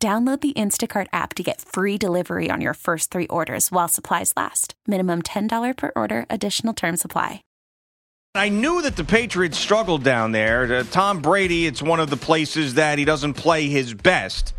Download the Instacart app to get free delivery on your first three orders while supplies last. Minimum $10 per order, additional term supply. I knew that the Patriots struggled down there. Uh, Tom Brady, it's one of the places that he doesn't play his best.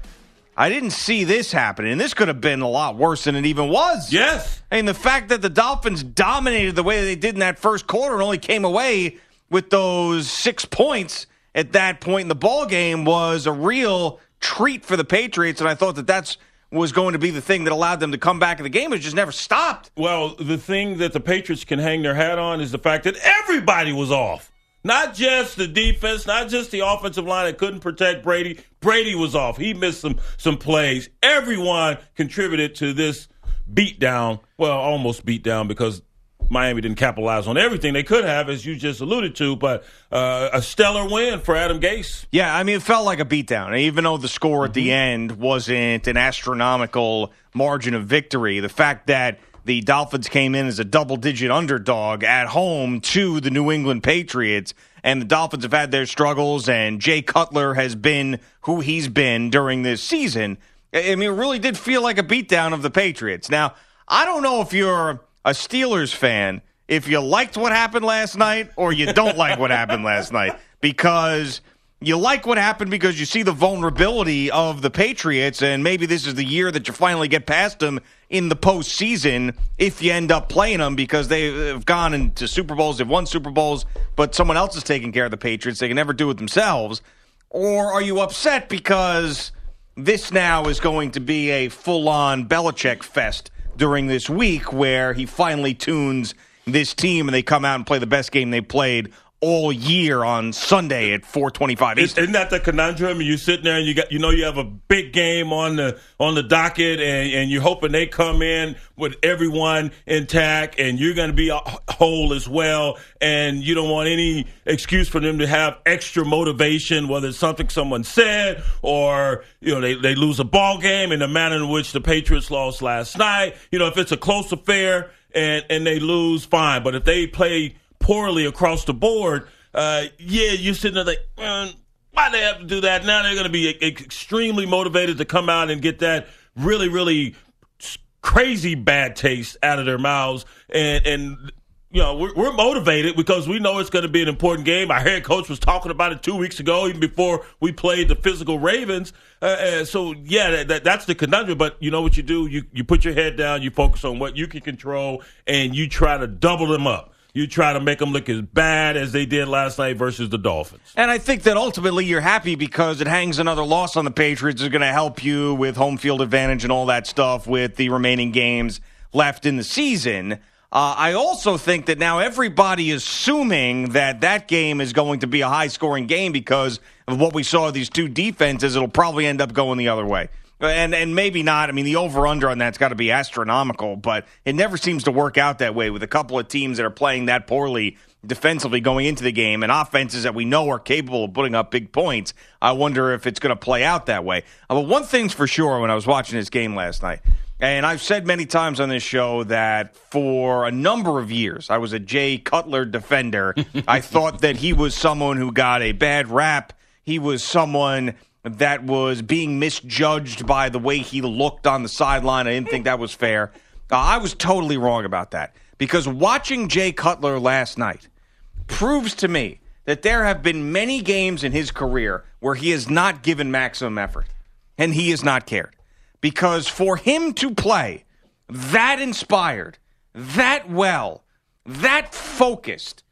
I didn't see this happening, this could have been a lot worse than it even was. Yes. I mean, the fact that the Dolphins dominated the way they did in that first quarter and only came away with those six points at that point in the ball game was a real treat for the Patriots, and I thought that that's was going to be the thing that allowed them to come back in the game. It just never stopped. Well, the thing that the Patriots can hang their hat on is the fact that everybody was off. Not just the defense, not just the offensive line that couldn't protect Brady. Brady was off. He missed some some plays. Everyone contributed to this beatdown. Well, almost beatdown because Miami didn't capitalize on everything they could have, as you just alluded to, but uh, a stellar win for Adam Gase. Yeah, I mean, it felt like a beatdown. Even though the score at mm-hmm. the end wasn't an astronomical margin of victory, the fact that the Dolphins came in as a double digit underdog at home to the New England Patriots. And the Dolphins have had their struggles, and Jay Cutler has been who he's been during this season. I mean, it really did feel like a beatdown of the Patriots. Now, I don't know if you're a Steelers fan if you liked what happened last night or you don't like what happened last night because you like what happened because you see the vulnerability of the Patriots, and maybe this is the year that you finally get past them in the postseason if you end up playing them because they've gone into Super Bowls, they've won Super Bowls, but someone else is taking care of the Patriots. They can never do it themselves. Or are you upset because this now is going to be a full on Belichick fest? During this week where he finally tunes this team and they come out and play the best game they played all year on Sunday at 4:25 Eastern. Isn't that the conundrum? You sitting there and you got you know you have a big game on the on the docket and, and you're hoping they come in with everyone intact and you're going to be whole as well and you don't want any excuse for them to have extra motivation whether it's something someone said or you know they, they lose a ball game in the manner in which the Patriots lost last night. You know if it's a close affair and and they lose fine, but if they play poorly across the board, uh, yeah, you're sitting there like, man, why they have to do that? Now they're going to be extremely motivated to come out and get that really, really crazy bad taste out of their mouths, and and you know, we're, we're, motivated because we know it's going to be an important game. Our head coach was talking about it two weeks ago, even before we played the physical Ravens. Uh, so, yeah, that, that, that's the conundrum. But you know what you do? You, you put your head down, you focus on what you can control, and you try to double them up you try to make them look as bad as they did last night versus the Dolphins. And I think that ultimately you're happy because it hangs another loss on the Patriots is going to help you with home field advantage and all that stuff with the remaining games left in the season. Uh, I also think that now everybody is assuming that that game is going to be a high scoring game because of what we saw these two defenses. It'll probably end up going the other way and and maybe not. I mean, the over under on that's got to be astronomical, but it never seems to work out that way with a couple of teams that are playing that poorly defensively going into the game and offenses that we know are capable of putting up big points. I wonder if it's going to play out that way. Uh, but one thing's for sure when I was watching this game last night. And I've said many times on this show that for a number of years, I was a Jay Cutler defender. I thought that he was someone who got a bad rap. He was someone that was being misjudged by the way he looked on the sideline. I didn't think that was fair. Uh, I was totally wrong about that because watching Jay Cutler last night proves to me that there have been many games in his career where he has not given maximum effort and he has not cared. Because for him to play that inspired, that well, that focused,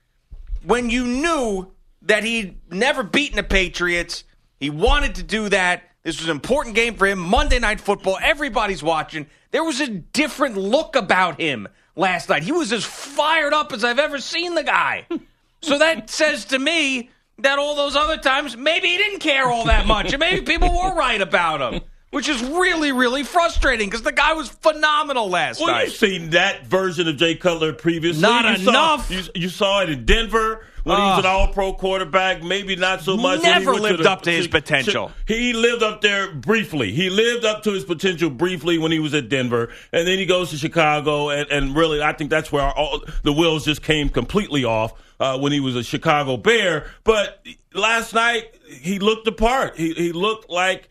when you knew that he'd never beaten the Patriots he wanted to do that. This was an important game for him. Monday Night Football. Everybody's watching. There was a different look about him last night. He was as fired up as I've ever seen the guy. so that says to me that all those other times, maybe he didn't care all that much. and maybe people were right about him. which is really, really frustrating because the guy was phenomenal last well, night. you've seen that version of Jay Cutler previously. Not you enough. Saw, you, you, saw it in Denver when uh, he was an All-Pro quarterback. Maybe not so much. Never lived to the, up to his potential. He lived up there briefly. He lived up to his potential briefly when he was at Denver, and then he goes to Chicago, and, and really, I think that's where all, the wheels just came completely off. Uh, when he was a Chicago Bear, but last night he looked the part. He, he looked like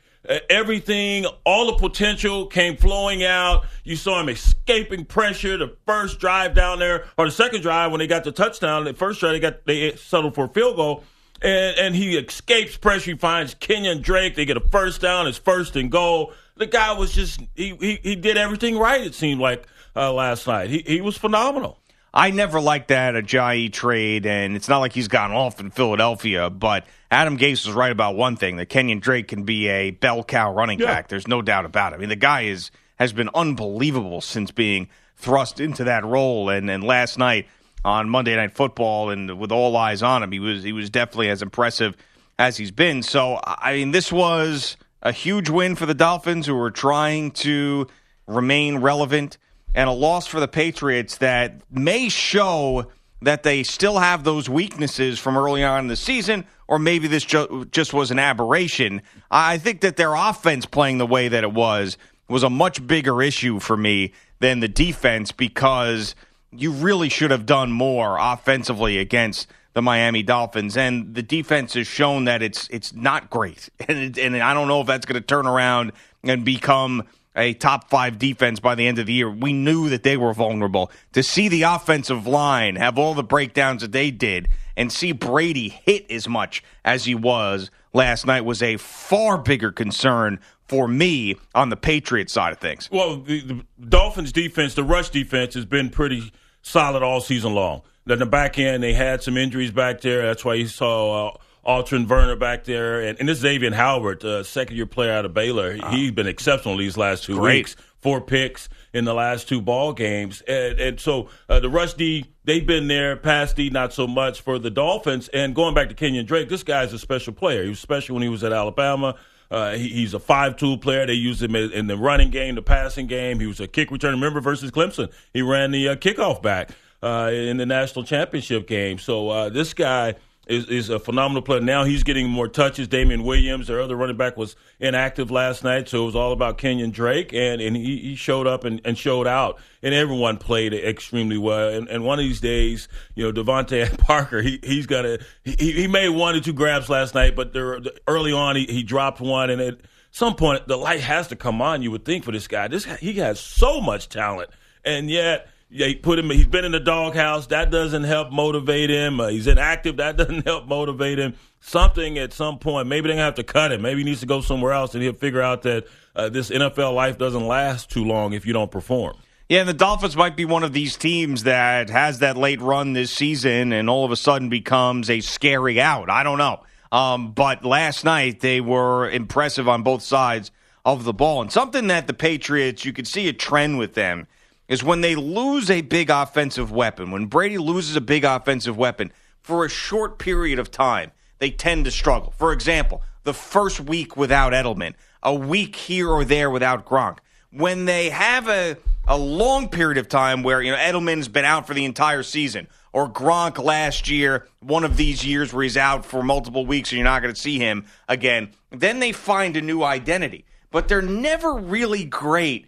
everything, all the potential came flowing out. You saw him escaping pressure. The first drive down there, or the second drive when they got the touchdown. The first drive they got they settled for a field goal, and, and he escapes pressure. He finds Kenyon Drake. They get a first down. His first and goal. The guy was just he he, he did everything right. It seemed like uh, last night. He he was phenomenal. I never liked that Ajayi trade, and it's not like he's gone off in Philadelphia, but Adam Gase was right about one thing: that Kenyon Drake can be a bell cow running yeah. back. There's no doubt about it. I mean, the guy is has been unbelievable since being thrust into that role, and and last night on Monday Night Football, and with all eyes on him, he was he was definitely as impressive as he's been. So I mean, this was a huge win for the Dolphins, who were trying to remain relevant and a loss for the Patriots that may show that they still have those weaknesses from early on in the season, or maybe this ju- just was an aberration. I think that their offense playing the way that it was was a much bigger issue for me than the defense because you really should have done more offensively against the Miami Dolphins, and the defense has shown that it's it's not great, and it, and I don't know if that's going to turn around and become a top five defense by the end of the year. We knew that they were vulnerable. To see the offensive line have all the breakdowns that they did and see Brady hit as much as he was last night was a far bigger concern for me on the Patriots side of things. Well, the, the Dolphins defense, the rush defense, has been pretty solid all season long. Then the back end, they had some injuries back there. That's why you saw. Uh, Alterraun Verner back there, and, and this is Xavier Howard, uh, second year player out of Baylor. Uh, He's been exceptional these last two great. weeks. Four picks in the last two ball games, and, and so uh, the rush D they've been there. Pass D not so much for the Dolphins. And going back to Kenyon Drake, this guy's a special player. He was special when he was at Alabama. Uh, he, he's a five-tool player. They used him in the running game, the passing game. He was a kick return. Remember versus Clemson, he ran the uh, kickoff back uh, in the national championship game. So uh, this guy is, is a phenomenal player. Now he's getting more touches. Damien Williams, their other running back, was inactive last night, so it was all about Kenyon Drake, and, and he, he showed up and, and showed out, and everyone played extremely well. And, and one of these days, you know, DeVante Parker, he he's got a he, he made one or two grabs last night, but there, early on he, he dropped one, and at some point the light has to come on. You would think for this guy, this he has so much talent, and yet yeah, he put him. He's been in the doghouse. That doesn't help motivate him. Uh, he's inactive. That doesn't help motivate him. Something at some point, maybe they have to cut him. Maybe he needs to go somewhere else, and he'll figure out that uh, this NFL life doesn't last too long if you don't perform. Yeah, and the Dolphins might be one of these teams that has that late run this season, and all of a sudden becomes a scary out. I don't know. Um, but last night they were impressive on both sides of the ball, and something that the Patriots you could see a trend with them is when they lose a big offensive weapon, when Brady loses a big offensive weapon for a short period of time, they tend to struggle. For example, the first week without Edelman, a week here or there without Gronk. When they have a, a long period of time where, you know, Edelman's been out for the entire season, or Gronk last year, one of these years where he's out for multiple weeks and you're not going to see him again, then they find a new identity. But they're never really great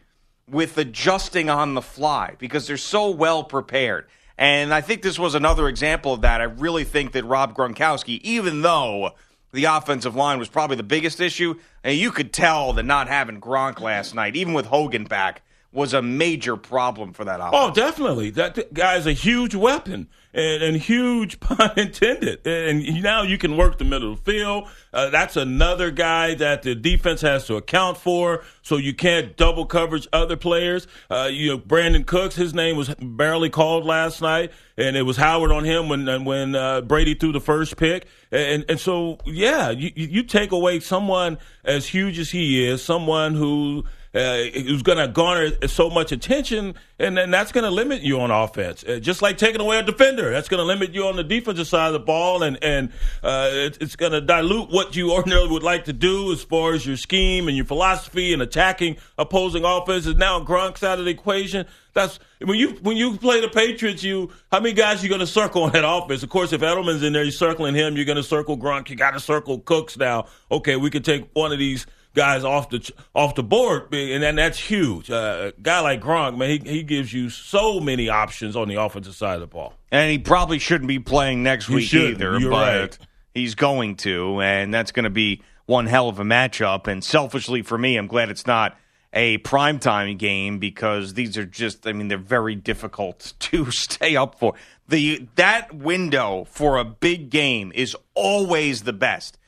with adjusting on the fly because they're so well prepared. And I think this was another example of that. I really think that Rob Gronkowski, even though the offensive line was probably the biggest issue, and you could tell that not having Gronk last night, even with Hogan back, was a major problem for that offense. Oh, definitely. That guy's a huge weapon and, and huge pun intended. And now you can work the middle of the field. Uh, that's another guy that the defense has to account for, so you can't double coverage other players. Uh, you know, Brandin Cooks, his name was barely called last night, and it was Howard on him when when uh, Brady threw the first pick. And and so yeah, you you take away someone as huge as he is, someone who uh, who's going to garner so much attention, and then that's going to limit you on offense. Uh, just like taking away a defender, that's going to limit you on the defensive side of the ball, and and uh, it, it's going to dilute what you ordinarily would like to do as far as your scheme and your philosophy and attacking opposing offenses. Now Gronk's out of the equation. That's when you when you play the Patriots. You how many guys you going to circle on that offense? Of course, if Edelman's in there, you're circling him. You're going to circle Gronk. You got to circle Cooks now. Okay, we can take one of these guys off the off the board, and then that's huge. Uh, a guy like Gronk, man, he, he gives you so many options on the offensive side of the ball. And he probably shouldn't be playing next He week either, You're but right. he's going to, and that's going to be one hell of a matchup. And selfishly for me, I'm glad it's not a primetime game because these are just, I mean, they're very difficult to stay up for. The that window for a big game is always the best.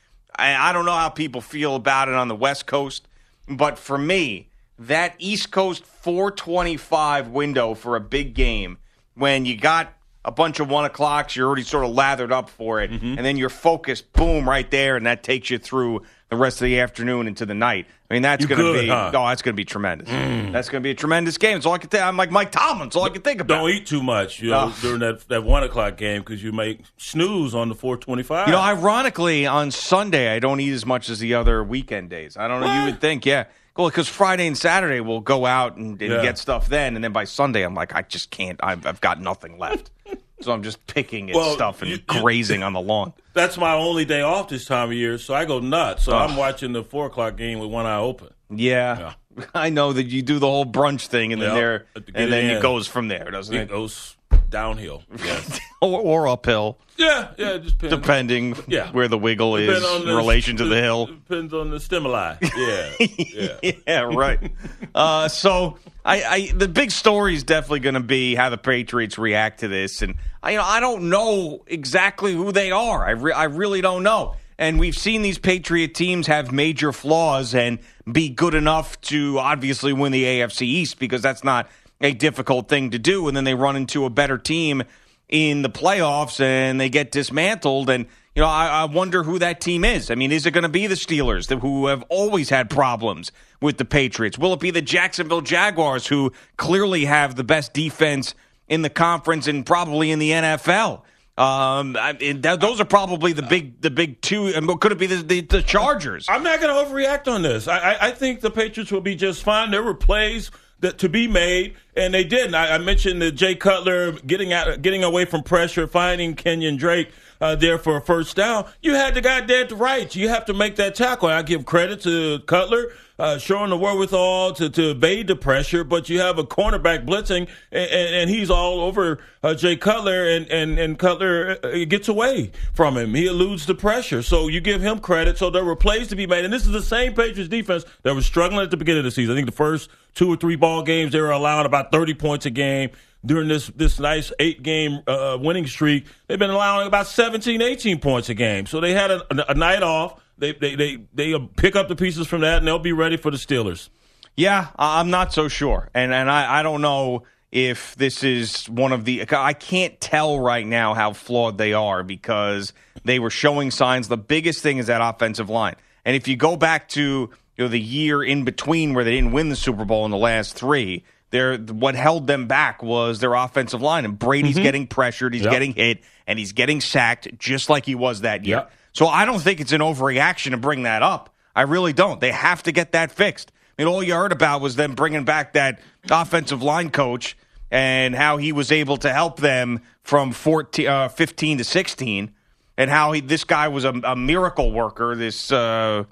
I, I don't know how people feel about it on the West Coast, but for me, that East Coast 425 window for a big game when you got a bunch of one o'clocks, you're already sort of lathered up for it, Mm-hmm. and then you're focused, boom, right there, and that takes you through the rest of the afternoon into the night. I mean, that's going to be huh? Mm. oh, that's going to be tremendous. That's going to be a tremendous game. It's all I can think. I'm like Mike Tomlin. It's all I can think about. Don't eat too much, you know, Oh. during that that one o'clock game because you make snooze on the four twenty five. You know, ironically, on Sunday I don't eat as much as the other weekend days. I don't know. You would think, yeah. Well, because Friday and Saturday we'll go out and, and Yeah. get stuff then, and then by Sunday I'm like, I just can't. I've, I've got nothing left, so I'm just picking at Well, stuff and you- you- grazing on the lawn. that's my only day off this time of year, so I go nuts. So I'm watching the four o'clock game with one eye open. Yeah, I know that you do the whole brunch thing, and then Yeah. there, But to get and then it it goes from there, doesn't It it? goes downhill. Yeah, Or, or uphill, yeah, yeah. Depends. depending Yeah. where the wiggle is Depend in relation to the hill. Depends on the stimuli. Yeah, yeah. yeah, right. uh, so I, I, the big story is definitely going to be how the Patriots react to this, and I, you know, I don't know exactly who they are. I, re- I really don't know. And we've seen these Patriot teams have major flaws and be good enough to obviously win the AFC East because that's not a difficult thing to do. And then they run into a better team in the playoffs and they get dismantled. And, you know, I, I wonder who that team is. I mean, is it going to be the Steelers who have always had problems with the Patriots? Will it be the Jacksonville Jaguars who clearly have the best defense in the conference and probably in the NFL? Um, I, those are probably the big, the big two. And could it be the, the, the Chargers? I'm not going to overreact on this. I, I, I think the Patriots will be just fine. There were plays that to be made, and they didn't. I, I mentioned the Jay Cutler getting out, getting away from pressure, finding Kenyon Drake uh, there for a first down. You had the guy dead to rights. You have to make that tackle. I give credit to Cutler. Uh, showing the wherewithal to, to evade the pressure, but you have a cornerback blitzing, and, and, and he's all over uh, Jay Cutler, and, and, and Cutler uh, gets away from him. He eludes the pressure. So you give him credit. So there were plays to be made. And this is the same Patriots defense that was struggling at the beginning of the season. I think the first two or three ball games, they were allowing about 30 points a game. During this this nice eight game uh, winning streak, they've been allowing about 17, 18 points a game. So they had a, a night off. They they they they uh, pick up the pieces from that, and they'll be ready for the Steelers. Yeah, I'm not so sure, and and I, I don't know if this is one of the. I can't tell right now how flawed they are because they were showing signs. The biggest thing is that offensive line, and if you go back to you know the year in between where they didn't win the Super Bowl in the last three. Their, what held them back was their offensive line, and Brady's getting pressured, he's Yep. getting hit, and he's getting sacked just like he was that year. Yep. So I don't think it's an overreaction to bring that up. I really don't. They have to get that fixed. I mean, all you heard about was them bringing back that offensive line coach and how he was able to help them from 14, uh, 15 to 16, and how he, this guy was a, a miracle worker, this uh,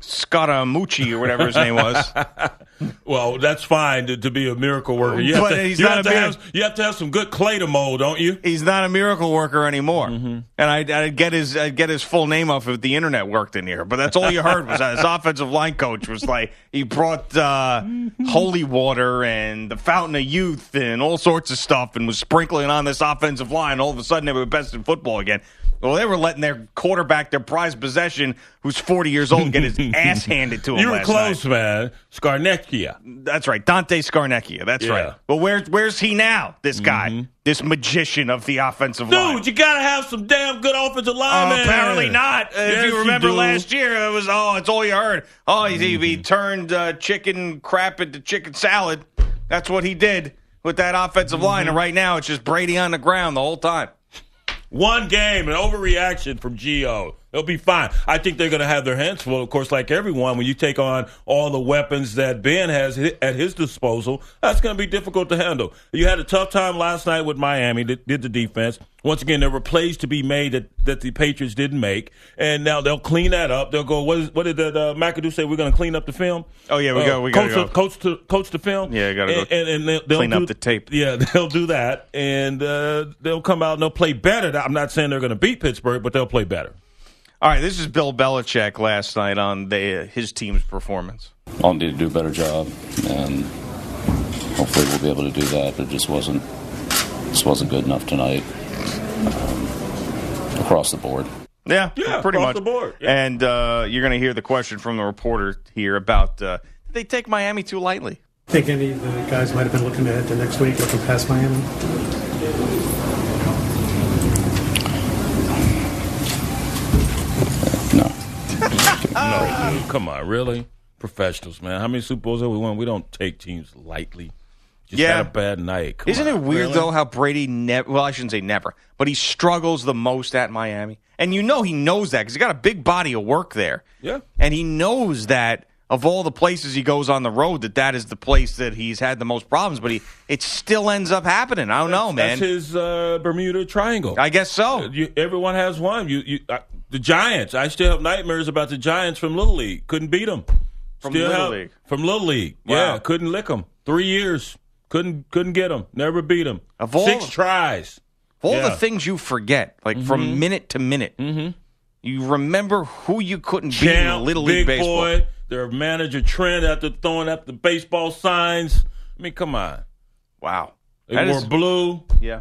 Scaramucci or whatever his name was. Well, that's fine to, to be a miracle worker. You have, But to, he's you, not have a mir- have, you have to have some good clay to mold, don't you? He's not a miracle worker anymore. Mm-hmm. And I'd, I'd get his I'd get his full name off if the internet worked in here. But that's all you heard was that his offensive line coach was like he brought uh, holy water and the fountain of youth and all sorts of stuff and was sprinkling on this offensive line. All of a sudden they were best in football again. Well, they were letting their quarterback, their prized possession, who's 40 years old, get his ass handed to him. You were last close, night. man. Scarnecchia. That's right, Dante Scarnecchia. That's Yeah. right. Well, where's where's he now? This guy, this magician of the offensive line. Dude, you gotta have some damn good offensive Oh, linemen. apparently not. Uh, Yes, if you remember do. last year, it was oh, it's all you heard. Oh, he, he turned uh, chicken crap into chicken salad. That's what he did with that offensive line. And right now, it's just Brady on the ground the whole time. One game, an overreaction from Gio. They'll be fine. I think they're going to have their hands full, of course, like everyone. When you take on all the weapons that Ben has at his disposal, that's going to be difficult to handle. You had a tough time last night with Miami, that did the defense. Once again, there were plays to be made that, that the Patriots didn't make, and now they'll clean that up. They'll go. What, is, what did uh, McAdoo say? We're going to clean up the film. Oh, yeah, we Uh, got- we go. The, coach to coach the film. Yeah, gotta go and, and, they'll, they'll clean up the tape. Yeah, they'll do that, and uh, they'll come out and they'll play better. I'm not saying they're going to beat Pittsburgh, but they'll play better. All right, this is Bill Belichick last night on the, his team's performance. all need to do a better job, and hopefully we'll be able to do that. It just wasn't just wasn't good enough tonight um, across the board. Yeah, Yeah, pretty across much. the board, yeah. And uh, you're going to hear the question from the reporter here about uh, did they take Miami too lightly? Think any of the guys might have been looking ahead to next week, looking past Miami? No, dude, come on, really? Professionals, man. How many Super Bowls have we won? We don't take teams lightly. Just Yeah. had a bad night. Come Isn't on, it weird really? though how Brady never? Well, I shouldn't say never, but he struggles the most at Miami, and you know he knows that because he got a big body of work there. Yeah. and he knows that of all the places he goes on the road, that that is the place that he's had the most problems. But he, it still ends up happening. I don't know, man. That's his uh, Bermuda Triangle. I guess so. You, everyone has one. You, you, uh, the Giants. I still have nightmares about the Giants from Little League. Couldn't beat them. From still Little have- League? From Little League. Wow. Yeah, couldn't lick them. Three years. Couldn't couldn't get them. Never beat them. Of all- Six tries. All Yeah. the things you forget, like Mm-hmm. from minute to minute, you remember who you couldn't beat in Little League baseball. boy. Their manager Trent after throwing up the baseball signs. I mean, come on. Wow, They That wore is- blue. yeah.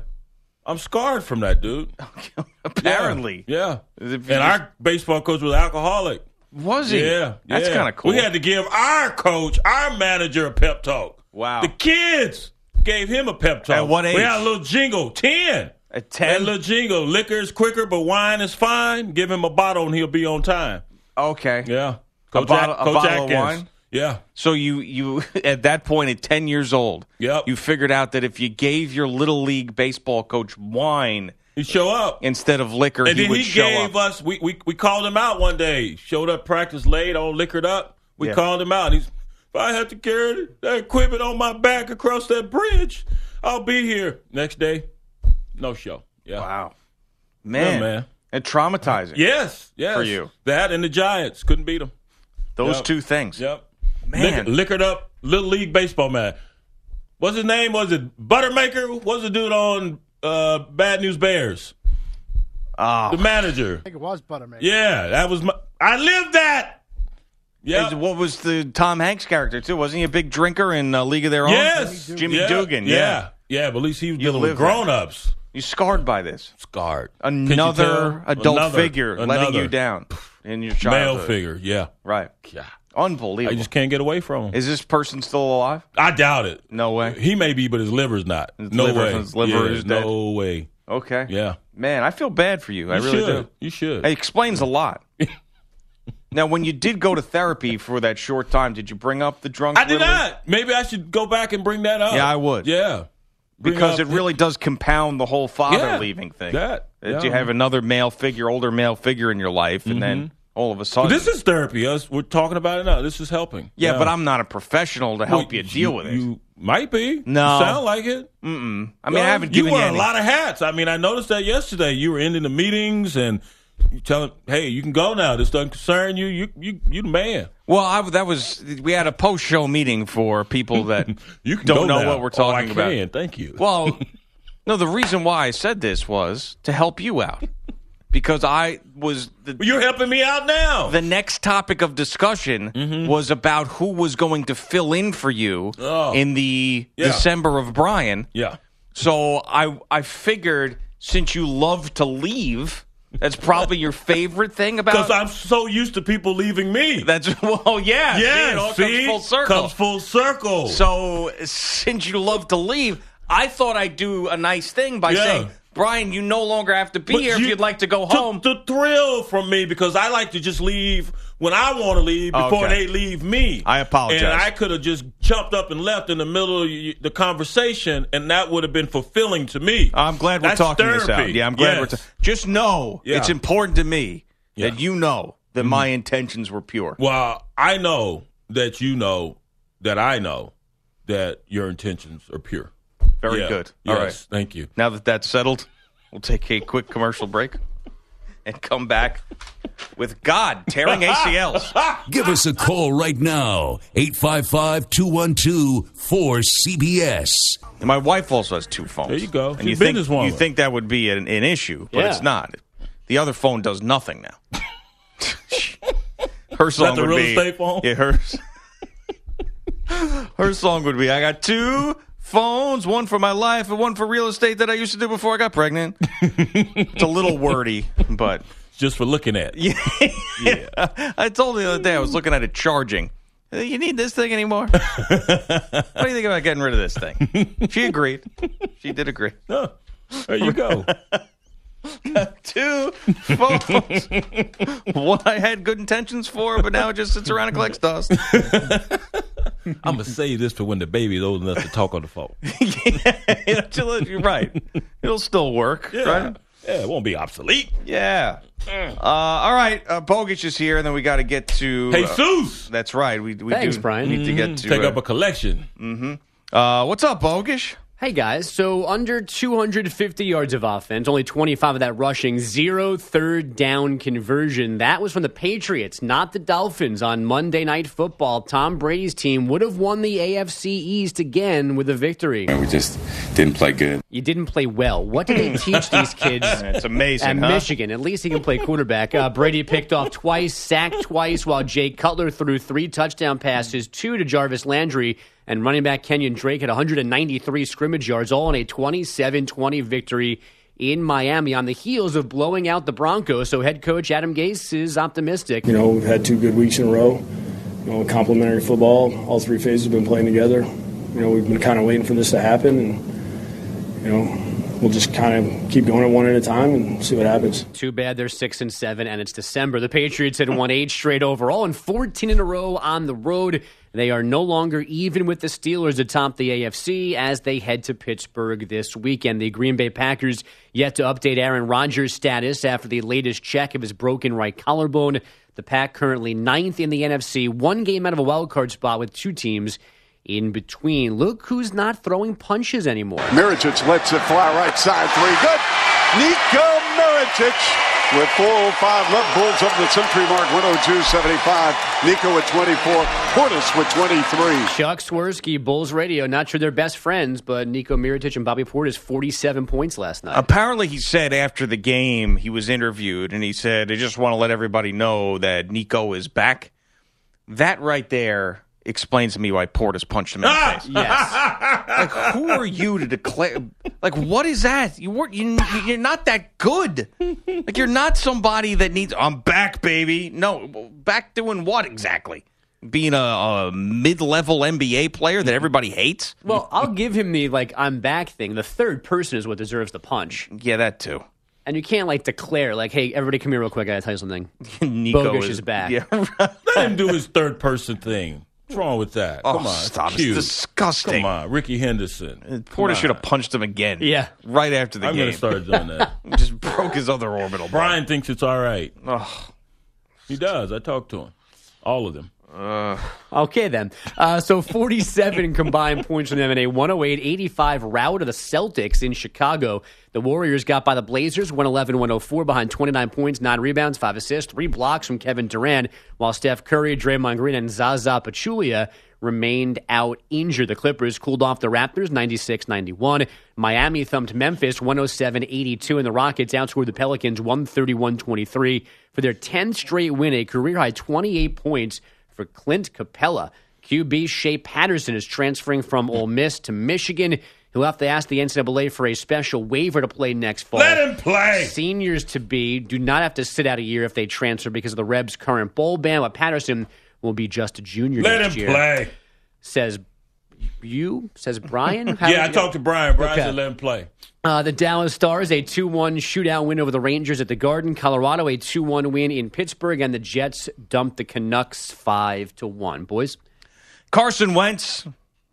I'm scarred from that, dude. Apparently, Yeah. If And our baseball coach was alcoholic. was he? Yeah. that's yeah. kind of cool. We had to give our coach, our manager, a pep talk. Wow. The kids gave him a pep talk. At what age? We had a little jingle, 10. At That 10? little jingle, liquor is quicker, but wine is fine. Give him a bottle and he'll be on time. okay. Yeah. Coach, bottle- a Coach bottle of Atkins. wine? Yeah. So you you at that point at ten years old, Yep. you figured out that if you gave your little league baseball coach wine He show up. instead of liquor, And he then would he show gave up. us, we, we, we called him out one day. Showed up practice late, all liquored up. We Yeah. called him out. He's, if I have to carry that equipment on my back across that bridge, I'll be here. Next day, no show. Yeah. Wow, man, Yeah, man. and traumatizing. Yes, yes. For you. That and the Giants couldn't beat them. those Yep. two things. Yep. Man. Liquor- liquored up little league baseball man. What's his name? Was it Buttermaker? What's the dude on uh, Bad News Bears? Oh, The manager. I think it was Buttermaker. Yeah, that was my. I lived that. Yeah. What was the Tom Hanks character too? Wasn't he a big drinker in uh, League of Their Own? Yes, Jimmy yeah. Dugan. Yeah. Yeah. yeah, But at least he was You dealing with live grown-ups. you scarred by this. Scarred. Another adult Another- figure letting you down in your childhood. Male childhood. figure. Yeah. Right. Yeah. Unbelievable. I just can't get away from him. Is this person still alive? I doubt it. No way. He may be, but his liver's not. His no liver- way. his liver Yeah, is dead. No way. Okay. Yeah. Man, I feel bad for you. I You really should. do. You should. It explains a lot. now, when you did go to therapy for that short time, did you bring up the drunk? I did not. Maybe I should go back and bring that up. Yeah, I would. Yeah. Bring Because it really does compound the whole father Yeah, leaving thing. that, That yeah. you have another male figure, older male figure in your life, and then mm-hmm. All of a sudden. This is therapy. Us, we're talking about it now. This is helping. yeah, but I'm not a professional to help Well, you deal with it. You might be. No. You sound like it. I mean, I uh, haven't you given wear you any. a lot of hats. I mean, I noticed that yesterday. You were ending the meetings and you tell telling, "Hey, you can go now. This doesn't concern you. You, you, you the man. well, I, that was we had a post-show meeting for people that You can don't know now. what we're Oh, talking about. can. Thank you. Well, no, the reason why I said this was to help you out because I was the, You're helping me out now. the next topic of discussion mm-hmm. was about who was going to fill in for you Oh. in the Yeah. December of Brian. yeah. So I I figured since you love to leave That's probably your favorite thing about Because. I'm so used to people leaving me. That's well, yeah, yeah, see, see? comes full circle. Comes full circle. So since you love to leave, I thought I'd do a nice thing by Yeah. saying, Brian, you no longer have to be But here if you you'd like to go home. The thrill from me because I like to just leave when I want to leave before Okay. they leave me. I apologize. And I could have just jumped up and left in the middle of the conversation, and that would have been fulfilling to me. I'm glad we're That's talking this out. Yeah, I'm glad we're. Yes. Ta- just know Yeah. it's important to me Yeah. Mm-hmm. that you know that my intentions were pure. Well, I know that you know that I know that your intentions are pure. Very Yeah. good. Yes, All right. Thank you. Now that that's settled, we'll take a quick commercial break and come back with God tearing ACLs. Give us a call right now. 855 212 4CBS. My wife also has two phones. There you go. And She's you think you think that would be an, an issue, but it's not. The other phone does nothing now. her song the would real be estate phone? Yeah, hers. her song would be I got two phones, one for my life and one for real estate that I used to do before I got pregnant. it's a little wordy, but Just for looking at. it. I told her the other day I was looking at it charging. "Uh, You need this thing anymore? what do you think about getting rid of this thing? She agreed. She did agree. Huh. There you go. Two phones. One I had good intentions for, but now it just sits around and collects dust. I'm gonna save this for when the baby's old enough to talk on the phone. yeah, you're right. It'll still work, right? Yeah, it won't be obsolete. Yeah. Uh, all right, uh, Bogish is here, and then we got to get to. Hey, uh, Zeus, that's right. We, we Thanks, do Brian. need to get to. take uh, up a collection. uh, what's up, Bogish? Hey guys, so under 250 yards of offense, only 25 of that rushing, zero third down conversion. That was from the Patriots, not the Dolphins. On Monday Night Football, Tom Brady's team would have won the AFC East again with a victory. We just didn't play good. You didn't play well. What did they teach these kids? It's amazing, At huh? Michigan, at least he can play quarterback. Uh, Brady picked off twice, sacked twice, while Jay Cutler threw three touchdown passes, two to Jarvis Landry, and running back Kenyon Drake had 193 scrimmage yards, all in a 27 20 victory in Miami on the heels of blowing out the Broncos. So head coach Adam Gase is optimistic. You know, we've had two good weeks in a row. You know, complimentary football. All three phases have been playing together. You know, we've been kind of waiting for this to happen, and you know, we'll just kind of keep going at one at a time and see what happens. Too bad they're six and seven, and it's December. The Patriots had won eight straight overall and 14 in a row on the road. They are no longer even with the Steelers atop the AFC as they head to Pittsburgh this weekend. The Green Bay Packers yet to update Aaron Rodgers' status after the latest check of his broken right collarbone. The Pack currently ninth in the NFC, one game out of a wild card spot with two teams in between. Look who's not throwing punches anymore. Mirotic lets it fly right side three. Good. Nico Mirotic with 405 left. Bulls up the century mark 102.75. Nico at 24. Portis with 23. Chuck Swirsky, Bulls Radio. Not sure they're best friends, but Nico Mirotic and Bobby Portis 47 points last night. Apparently, he said after the game he was interviewed, and he said, "I just want to let everybody know that Nico is back." That right there explains to me why Portis punched him in the ah! face. yes. Like, who are you to declare? Like, what is that? You weren't. You, you're not that good. Like, you're not somebody that needs. I'm back, baby. No, back doing what exactly? Being a, a mid-level NBA player that everybody hates? Well, I'll give him the like I'm back thing. The third person is what deserves the punch. Yeah, that too. And you can't like declare like, "Hey, everybody, come here real quick. I gotta tell you something." Nico Bogus is back. Yeah, Let him do his third person thing. What's wrong with that? Oh, Come on, stop. It's Cute. disgusting. Come on, Rickey Henderson. Eh, Porter should have punched him again. Yeah. right after the I'm game. gonna start doing that. Just broke his other orbital. Brian thinks it's all right. Oh. He does. I talked to him. All of them. Okay, then. Uh, so 47 combined points from them in a 108 85 rout of the Celtics in Chicago. The Warriors got by the Blazers 111 104 behind 29 points, 9 rebounds, 5 assists, 3 blocks from Kevin Durant, while Steph Curry, Draymond Green, and Zaza Pachulia remained out injured. The Clippers cooled off the Raptors 96 91. Miami thumped Memphis 107 82, and the Rockets outscored the Pelicans 131 23 for their 10th straight win, a career high 28 points for Clint Capela. QB Shea Patterson is transferring from Ole Miss to Michigan. He'll have to ask the NCAA for a special waiver to play next fall. Let him play. Seniors to be do not have to sit out a year if they transfer because of the Rebs' current bowl ban. But Patterson will be just a junior Let next him year. play. Says you? Says Brian? How Yeah, I did- talked to Brian. Brian Okay. said let him play. Uh, the Dallas Stars, a 2 1 shootout win over the Rangers at the Garden. Colorado, a 2 1 win in Pittsburgh. And the Jets dumped the Canucks 5 to 1. Boys? Carson Wentz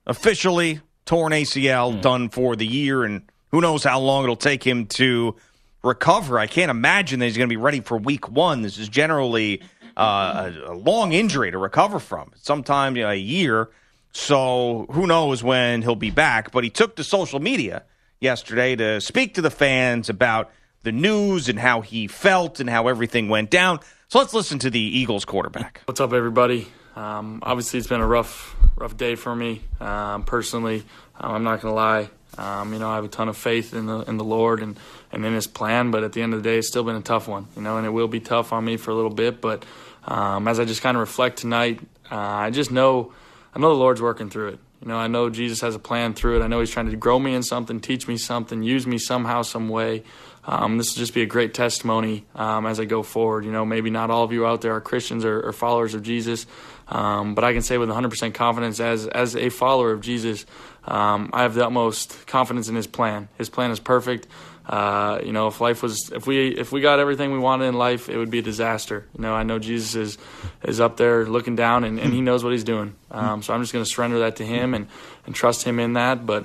officially torn ACL, done for the year, and who knows how long it'll take him to recover. I can't imagine that he's going to be ready for Week One. This is generally uh, a, a long injury to recover from, sometimes you know, a year. So who knows when he'll be back? But he took to social media yesterday to speak to the fans about the news and how he felt and how everything went down. So let's listen to the Eagles quarterback. What's up, everybody? Um, obviously, it's been a rough, rough day for me um, personally. Um, I'm not gonna lie. Um, you know, I have a ton of faith in the in the Lord and, and in His plan. But at the end of the day, it's still been a tough one. You know, and it will be tough on me for a little bit. But um, as I just kind of reflect tonight, uh, I just know I know the Lord's working through it. You know, I know Jesus has a plan through it. I know He's trying to grow me in something, teach me something, use me somehow, some way. Um, this will just be a great testimony um, as I go forward. You know, maybe not all of you out there are Christians or, or followers of Jesus, um, but I can say with 100% confidence, as as a follower of Jesus, um, I have the utmost confidence in His plan. His plan is perfect. Uh, you know, if life was, if we if we got everything we wanted in life, it would be a disaster. You know, I know Jesus is is up there looking down, and, and He knows what He's doing. Um, so I'm just going to surrender that to Him and and trust Him in that. But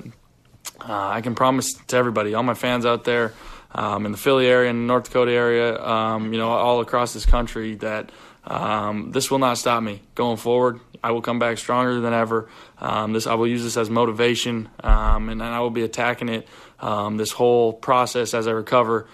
uh, I can promise to everybody, all my fans out there um, in the Philly area and North Dakota area, um, you know, all across this country, that um, this will not stop me going forward. I will come back stronger than ever. Um, this I will use this as motivation, um, and, and I will be attacking it um, this whole process as I recover.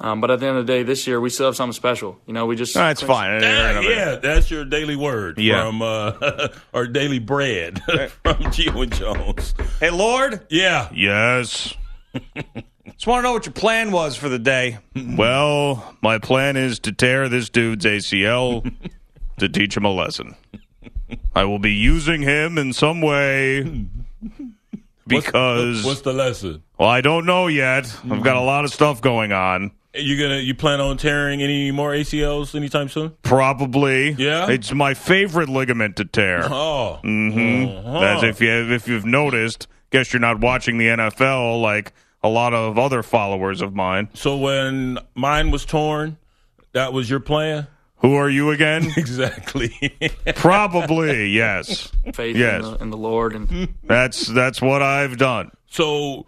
Um, but at the end of the day, this year we still have something special. You know, we just That's fine. Yeah, yeah, that's your daily word Yeah. from uh, or daily bread from Gio and Jones. Hey, Lord. Yeah. Yes. Just want to know what your plan was for the day. Well, my plan is to tear this dude's ACL to teach him a lesson. I will be using him in some way because What's the lesson? well, I don't know yet. I've got a lot of stuff going on. You gonna you plan on tearing any more ACLs anytime soon? Probably. Yeah? It's my favorite ligament to tear. Oh, Mm-hmm. Uh-huh. As if you if you've noticed, guess you're not watching the NFL like a lot of other followers of mine. So when mine was torn, that was your plan. Who are you again? Exactly. Probably, yes. faith Yes. in, the, in the Lord, and That's that's what I've done. so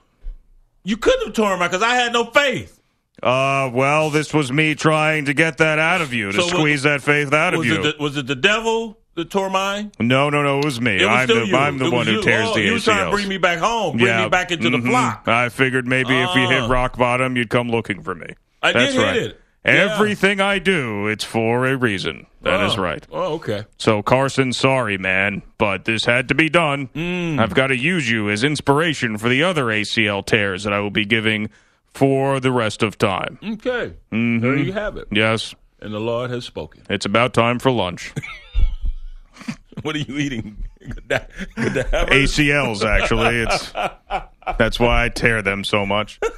you couldn't have torn mine because I had no faith. Uh, well, this was me trying to get that out of you, to So was- squeeze that faith out of you. it the, was it the devil that tore mine? no, no, no, it was me. It was I'm still the you. I'm the It one was who you. tears oh, the You was trying to bring me back home, bring me back into the mhm. flock. I figured maybe if you hit Ah. rock bottom, you'd come looking for me. I That's did right. hit it. Yeah. Everything I do, it's for a reason. That is Oh. right. Oh, okay. So Carson, sorry, man, but this had to be done. Mm. I've got to use you as inspiration for the other ACL tears that I will be giving for the rest of time. Okay. Mhm. There you have it. Yes, And the Lord has spoken. it's about time for lunch. What are you eating? ACLs, actually. It's that's why I tear them so much.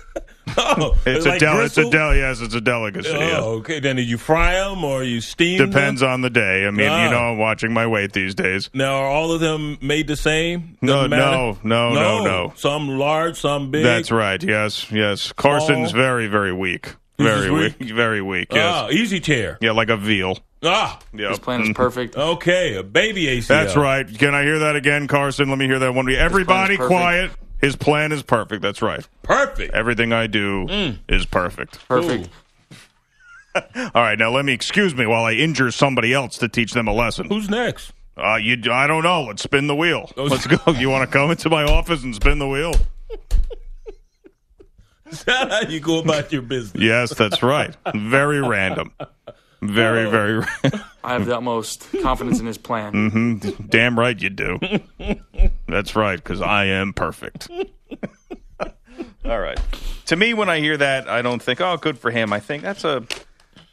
Oh, It's like a del. It's a gristle? del. Yes, it's a delicacy. Oh, yeah. okay. Then did you fry them or you steam them? Depends on the day. I mean, Ah. you know, I'm watching my weight these days. Now, are all of them made the same? No, Doesn't no, no, no, no. Some large, some big. That's right. Yes, yes. Carson's Small. very, very weak. He's Very weak. weak? Very weak. Yes. Ah, easy tear. Yeah, like a veal. Ah, Yep. His plan is Mhm. perfect. okay. A baby ACL. That's right. Can I hear that again, Carson? Let me hear that one. Everybody quiet. His plan is perfect. That's right. Perfect. Everything I do Mm. is perfect. Perfect. All right, now let me excuse me while I injure somebody else to teach them a lesson. Who's next? Uh, you, I don't know. Let's spin the wheel. Let's go. You want to come into my office and spin the wheel? Is that how you go about your business? Yes, that's right. Very random. Very, very. Ra- I have the utmost confidence in His plan. Mhm. Damn right you do. That's right, because I am perfect. All right. To me, when I hear that, I don't think, "Oh, good for him." I think that's a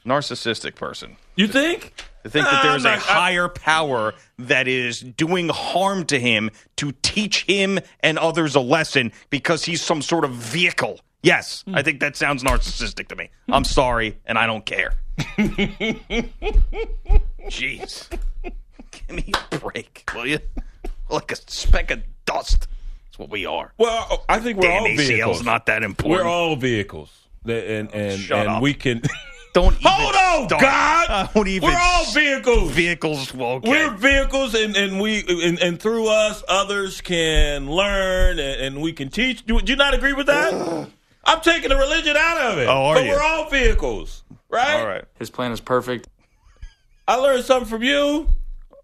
Narcissistic person. You think? To think that there's a higher power that is doing harm to him to teach him and others a lesson because he's some sort of vehicle. Yes, Hmm. I think that sounds narcissistic to me. I'm sorry, and I don't care. Jeez. Give me a break, will you? Like a speck of dust. That's what we are. Well, I think we're Damn, all ACL's vehicles. not that important. We're all vehicles, and oh, and Shut and up. we can. Don't even Hold on, start. God. Don't even We're all vehicles. Vehicles, well, okay. We're vehicles, and, and we and, and through us, others can learn, and, and we can teach. Do, do you not agree with that? I'm taking the religion out of it. Oh, are but you? we're all vehicles, right? All right. His plan is perfect. I learned something from you.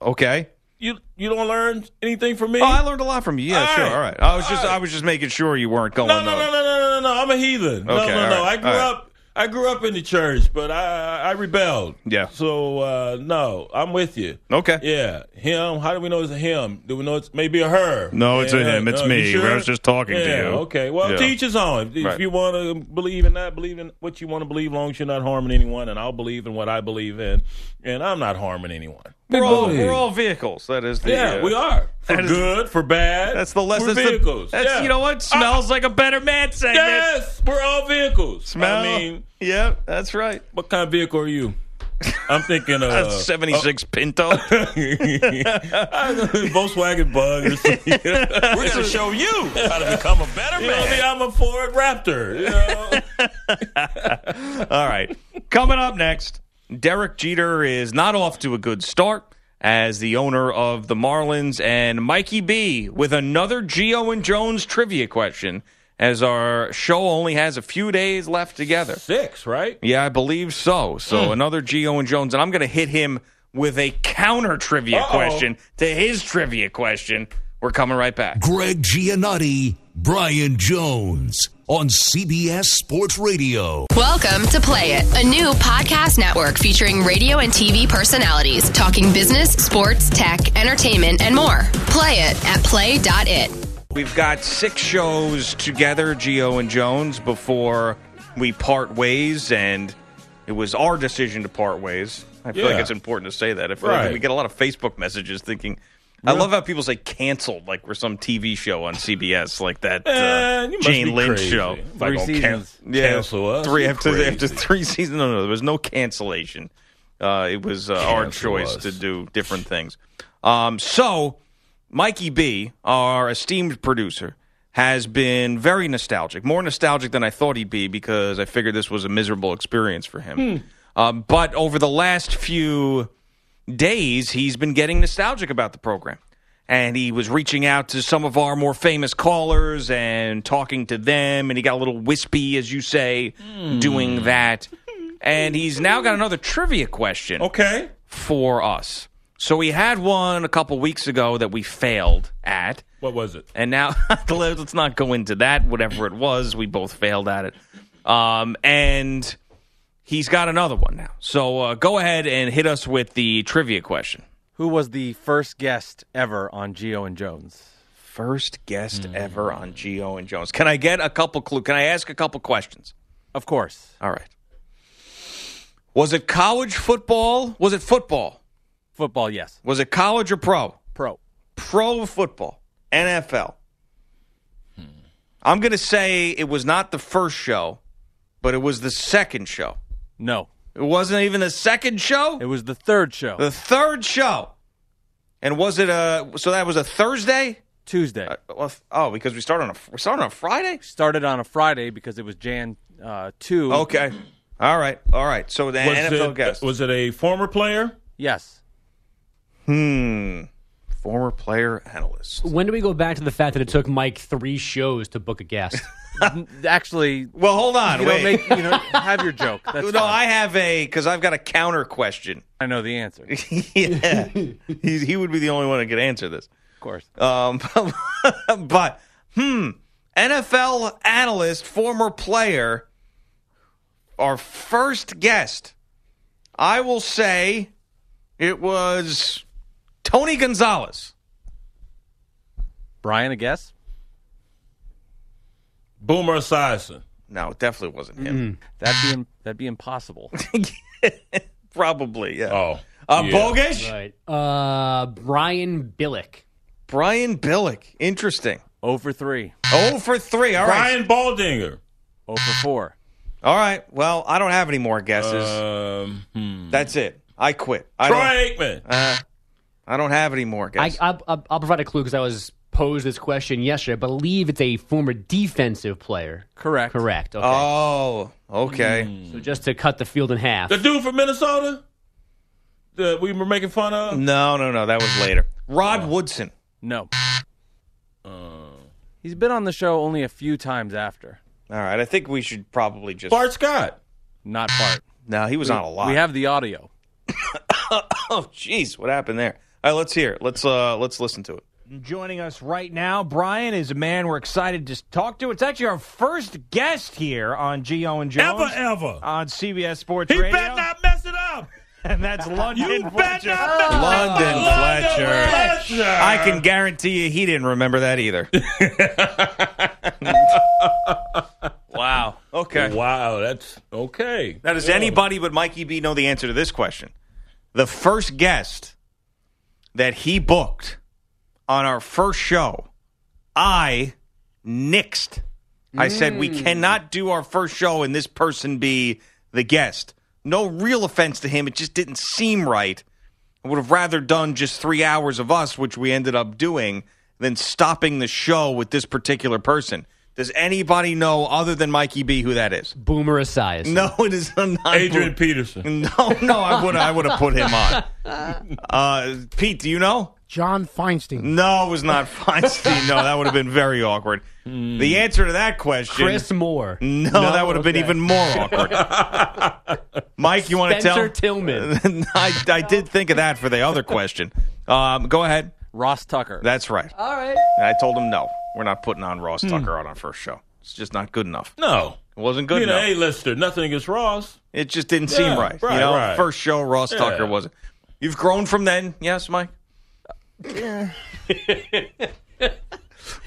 Okay. You you don't learn anything from me. Oh, I learned a lot from you. Yeah, All sure. right. All right. I was All just right. I was just making sure you weren't going. no, no, no, no, no, no, no, no. I'm a heathen. no, Okay, no, all no. right, I grew all right. up. I grew up in the church, but I I rebelled. Yeah. So uh, no, I'm with you. Okay. Yeah, him. How do we know it's a him? Do we know it's maybe a her? No, it's a him. It's no, me. sure? I was just talking to you. Okay. Well, Yeah. teach his own. If, if Right. you want to believe in that, believe in what you want to believe, long as you're not harming anyone, and I'll believe in what I believe in, and I'm not harming anyone. We're all, we're all vehicles. That is the Yeah, uh, we are for that is- good, for bad. That's the less. We're the, vehicles. that's yeah. you know what smells like a better man segment. Yes, we're all vehicles. Smell. I mean, yeah, that's right. what kind of vehicle are you? I'm thinking uh, A '76 Pinto. Volkswagen Bug. Or something. We're gonna show you how to become a better You know me, I'm a Ford Raptor. You know? All right. Coming up next, Derek Jeter is not off to a good start as the owner of the Marlins, and Mikey B with another Geo and Jones trivia question. As our show only has a few days left together. Six, right? Yeah, I believe so. So Hmm. another Geo and Jones, and I'm going to hit him with a counter trivia Uh-oh. question to his trivia question. We're coming right back. Greg Giannotti, Brian Jones on CBS Sports Radio. Welcome to Play It, a new podcast network featuring radio and TV personalities talking business, sports, tech, entertainment, and more. Play it at play.it. We've got six shows together, Geo and Jones, before we part ways, and it was our decision to part ways. I feel like it's important to say that. I feel like we get a lot of Facebook messages thinking. I love how people say canceled, like we're some TV show on CBS, like that uh, you must Jane be Lynch crazy. show. If I gonna can- cancel us, Three you after crazy. after three seasons. No, no, there was no cancellation. Uh, it was uh, our Cancel choice us. to do different things. Um, so, Mikey B, our esteemed producer, has been very nostalgic, more nostalgic than I thought he'd be because I figured this was a miserable experience for him. Um, but over the last few days, he's been getting nostalgic about the program. And he was reaching out to some of our more famous callers and talking to them. And he got a little wispy, as you say, doing that. And he's now got another trivia question Okay. for us. So we had one a couple weeks ago that we failed at. What was it? And now let's not go into that. Whatever it was, we both failed at it. Um, and he's got another one now. So uh, go ahead and hit us with the trivia question. Who was the first guest ever on Geo and Jones? First guest ever on Geo and Jones. Can I get a couple clue? Can I ask a couple questions? Of course. All right. Was it college football? Was it football? Football, yes. Was it college or pro? Pro. Pro football. NFL. I'm going to say it was not the first show, but it was the second show. No. It wasn't even the second show? It was the third show. The third show. And was it a so that was a Thursday? Tuesday. Uh, well, oh, because we started on a we started on a Friday? Started on a Friday because it was Jan uh, 2. Okay. All right. All right. So the Was NFL it, guest. was it a former player? Yes. Hmm. Former player analyst. When do we go back to the fact that it took Mike three shows to book a guest? Actually, Well, hold on. you wait. make, you know, have your joke. That's no, fine. I have a because I've got a counter question. I know the answer. Yeah, he, he would be the only one that could answer this. Of course. Um, but hmm, NFL analyst, former player, our first guest. I will say it was Tony Gonzalez. Brian, a guess? Boomer Esiason. No, it definitely wasn't him. That'd be that'd be impossible. Probably, yeah. Oh, Uh, yeah. Bogish? Right. Uh, Brian Billick. Brian Billick. Interesting. Over 3. Oh for three. All right. Brian Baldinger. 0 for 4. All right. Well, I don't have any more guesses. Um, hmm. That's it. I quit. I Troy don't, Aikman. uh, I don't have any more Guys. I, I'll I'll provide a clue because I was posed this question yesterday. I believe it's a former defensive player. Correct. Correct. Okay. oh, okay. Hmm. so just to cut the field in half. The dude from Minnesota that we were making fun of. No, no, no. That was later. Rod oh. Woodson. No. Uh, he's been on the show only a few times after. All right. I think we should probably just. Bart Scott. Not Bart. No, he was on a lot. We have the audio. Oh, jeez. What happened there? All right. Let's hear it. Let's uh, let's listen to it. Joining us right now, Brian is a man we're excited to talk to. It's actually our first guest here on Geo and Jones Ever, ever. on CBS Sports He Radio, better not mess it up. and that's London You better Fletcher. not mess it. London Fletcher. Fletcher. I can guarantee you he didn't remember that either. wow. Okay. Wow, that's okay. Now, does anybody but Mikey B know the answer to this question? The first guest that he booked on our first show, I nixed. I said, we hmm. cannot do our first show and this person be the guest. No real offense to him. It just didn't seem right. I would have rather done just three hours of us, which we ended up doing, than stopping the show with this particular person. Does anybody know, other than Mikey B, who that is? Boomer Esiason. No, it is not. Adrian Peterson. No, no, I would I would have put him on. Uh, Pete, do you know? John Feinstein. No, it was not Feinstein. No, that would have been very awkward. The answer to that question, Chris Moore. No, that would have been even more awkward. Mike, you want to tell? Spencer Tillman. I, I did think of that for the other question. Um, go ahead. Ross Tucker. That's right. All right. I told him no. We're not putting on Ross Tucker on our first show. It's just not good enough. No. It wasn't good Being enough. an A-lister, nothing against Ross. It just didn't Yeah, seem right. right, you know, right. first show, Ross Yeah. Tucker wasn't. You've grown from then, yes, Mike.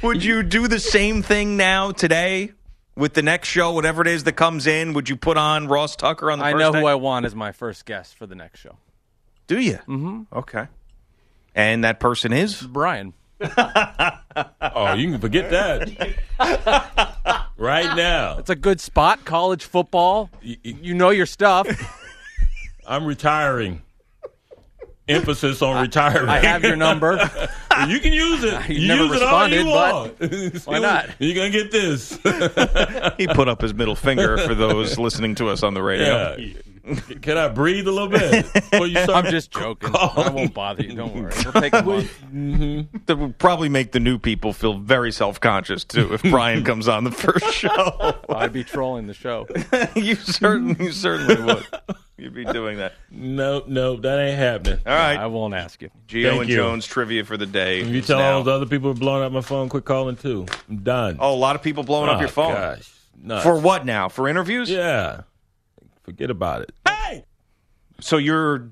Would you do the same thing now today with the next show, whatever it is that comes in? Would you put on Ross Tucker on the I first know day? who I want as my first guest for the next show. Do you? Mm-hmm. Okay. And that person is Brian. Oh, you can forget that. right now. It's a good spot. College football. You know your stuff. I'm retiring. Emphasis on retiring. I have your number. you can use it. You use never it all you responded, want. why not? You're gonna get this. he put up his middle finger for those listening to us on the radio. Yeah. Can I breathe a little bit? before you start I'm just joking. I won't bother you. Don't worry. We'll take a month. Mm-hmm. That would probably make the new people feel very self conscious too if Brian comes on the first show. I'd be trolling the show. you certainly you certainly would. You'd be doing that. No, no, that ain't happening. All right. I won't ask you. Geo Thank and you. Jones trivia for the day. You tell now- all those other people who are blowing up my phone, quit calling too. I'm done. Oh, a lot of people blowing up Oh, your phone. Gosh, nuts. For what now? For interviews? Yeah. Forget about it. Hey, So you're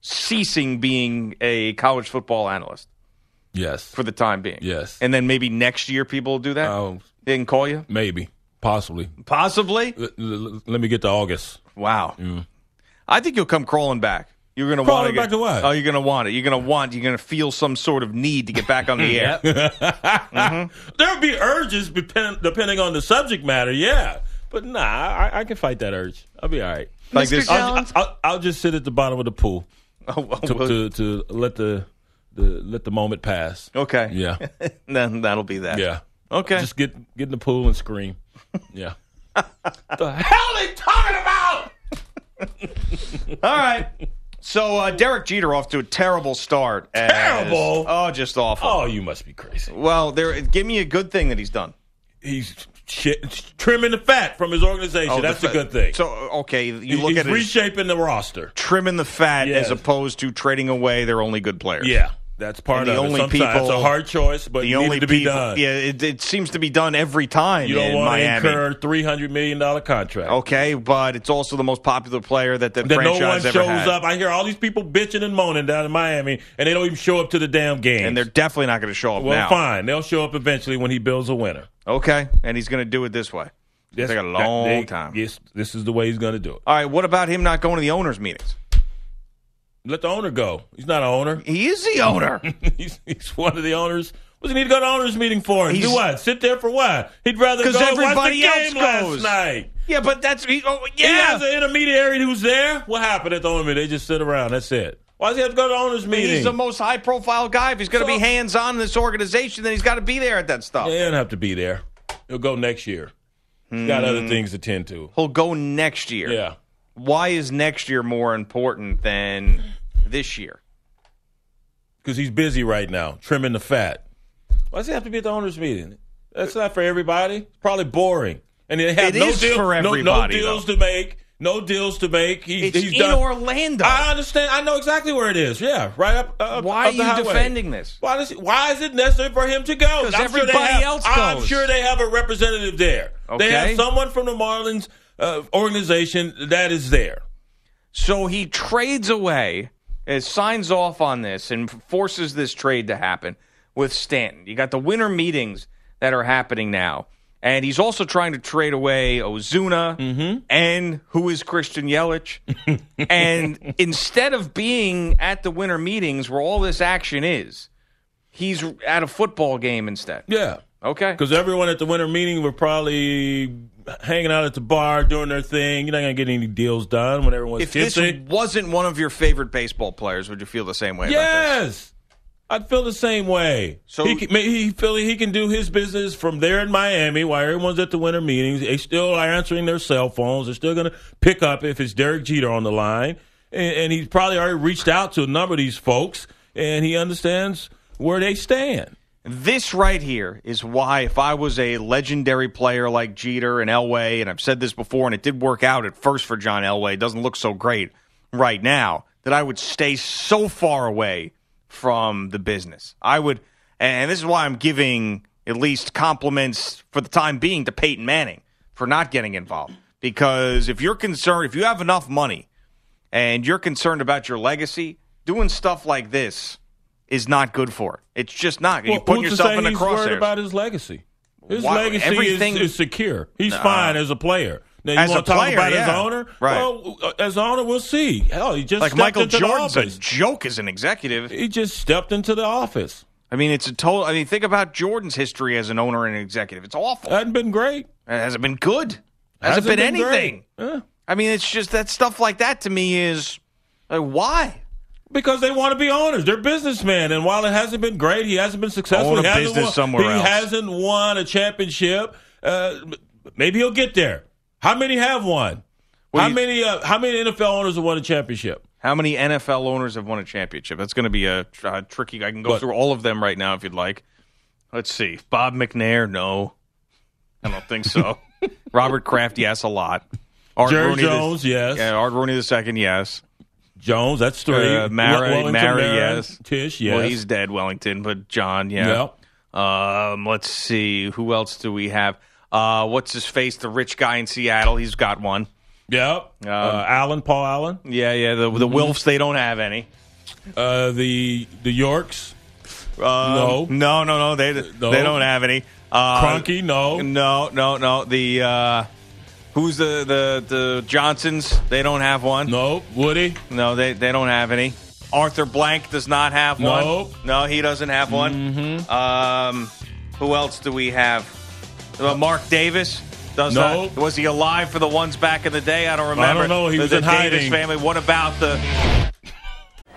ceasing being a college football analyst yes, for the time being. yes. And then maybe next year people will do that? Oh, They can call you? maybe, possibly. Possibly? L- l- let me get to August. Wow. Mm-hmm. I think you'll come crawling back. You're gonna Crawling want to back to what? Oh, you're gonna want it. You're gonna want. You're gonna feel some sort of need to get back on the air. Mm-hmm. There'll be urges depend, depending on the subject matter, yeah. But nah, I, I can fight that urge. I'll be all right. Like this. I'll, I'll, I'll just sit at the bottom of the pool Oh, oh, to, well, to, to let the, the let the moment pass. okay. Yeah, then that'll be that. yeah. Okay. Just get get in the pool and scream. Yeah. the hell they talking about? All right. So uh, Derek Jeter off to a terrible start. as- Terrible? oh, just awful. Oh, you must be crazy. Well, there. Give me a good thing that he's done. He's shit, trimming the fat from his organization. Oh, That's the a good thing. So okay, you He- look he's at reshaping the roster. trimming the fat Yes. as opposed to trading away their only good players. Yeah, that's part the of only it. Sometimes it's a hard choice, but the it only to be people, done. Yeah, it, it seems to be done every time You don't in want Miami. to incur three hundred million dollar contract. Okay, but it's also the most popular player that the That no one franchise shows had. up. I hear all these people bitching and moaning down in Miami, and they don't even show up to the damn game. and they're definitely not going to show up well, now. fine. They'll show up eventually when he builds a winner. Okay, and he's going to do it this way. That's- take a long they- time. Yes, this is the way he's going to do it. All right, what about him not going to the owners' meetings? Let the owner go. He's not an owner. He is the owner. he's, he's one of the owners. What's he need to go to owners meeting for? And do what? Sit there for what? He'd rather go Because watch the everybody game else goes. last night. Yeah, but that's he, oh, He has an intermediary who's there. What happened at the owner meeting? They just sit around. That's it. Why does he have to go to the owners meeting? He's the most high profile guy. If he's going to So- be hands on in this organization, then he's got to be there at that stuff. Yeah, he doesn't have to be there. He'll go next year. He's got hmm. other things to tend to. He'll go next year. Yeah. Why is next year more important than this year? Because he's busy right now, trimming the fat. Why does he have to be at the owners meeting? That's not for everybody. It's probably boring. And they have It no deal- no- no, deals though. to make. No deals to make. He, It's he's in done. Orlando. I understand. I know exactly where it is. Yeah, right up. up Why up are you highway. defending this? Why does? Why is it necessary for him to go? 'Cause I'm sure everybody have- else I'm sure they have a representative there. They have someone from the Marlins uh, organization that is there. So he trades away, signs off on this, and forces this trade to happen with Stanton. You got the winter meetings that are happening now. And he's also trying to trade away Ozuna Mm-hmm. and who is Christian Yelich. and instead of being at the winter meetings where all this action is, he's at a football game instead. Yeah. Okay. Because everyone at the winter meeting were probably hanging out at the bar doing their thing. You're not going to get any deals done when everyone's If this wasn't one of your favorite baseball players, would you feel the same way Yes. I'd feel the same way. So- he, can, he feel he can do his business from there in Miami while everyone's at the winter meetings. They still are answering their cell phones. They're still going to pick up if it's Derek Jeter on the line. And, and he's probably already reached out to a number of these folks, and he understands where they stand. This right here is why, if I was a legendary player like Jeter and Elway, and I've said this before, and it did work out at first for John Elway, it doesn't look so great right now, that I would stay so far away from the business. I would, and this is why I'm giving at least compliments for the time being to Peyton Manning for not getting involved. Because if you're concerned, if you have enough money and you're concerned about your legacy, doing stuff like this is not good for it. It's just not. You're Well, putting who's to yourself in the he's worried crosshairs. about his legacy. His Why- legacy everything- is, is secure. He's Nah. fine as a player. Now, you As want to talk about his owner? Right. Well, uh, as owner, we'll see. Hell, he just like Michael Jordan's the a joke as an executive. He just stepped into the office. I mean, it's a total. I mean, think about Jordan's history as an owner and an executive. It's awful. It Hasn't been great. hasn't been good. Hasn't, Hasn't been, been anything. Yeah. I mean, it's just that stuff like that to me is like why. Because they want to be owners. They're businessmen. And while it hasn't been great, he hasn't been successful. Own a he hasn't business won, somewhere he else. hasn't won a championship. Uh, maybe he'll get there. How many have won? What How you- many? Uh, how many NFL owners have won a championship? How many NFL owners have won a championship? That's going to be a tr- uh, tricky. I can go What? through all of them right now if you'd like. Let's see. Bob McNair, no, I don't think so. Robert Kraft, yes, a lot. Art Jerry Rooney the- Jones, yes. Yeah, Art Rooney the second, yes. Jones, that's three. Uh, Mara, Wellington Mara, Mara, yes. Tisch, yes. Well, he's dead, Wellington, but John, yeah. Um, let's see. Who else do we have? Uh, what's his face? The rich guy in Seattle. He's got one. Yep. uh, Allen, Paul Allen. Yeah, yeah. The the Wilfs, they don't have any. Uh, the the Yorks. Um, No. no, no, no. They No. they don't have any. Uh, Kroenke, no. no, no, no. The uh, who's the the the Johnsons? They don't have one. No. Woody. No, they they don't have any. Arthur Blank does not have one. Nope. No, he doesn't have one. Mm-hmm. Um, who else do we have? Uh, Mark Davis. Does No. not- was he alive for the ones back in the day? I don't remember. I don't know. He the, was the in Davis hiding. family. What about the?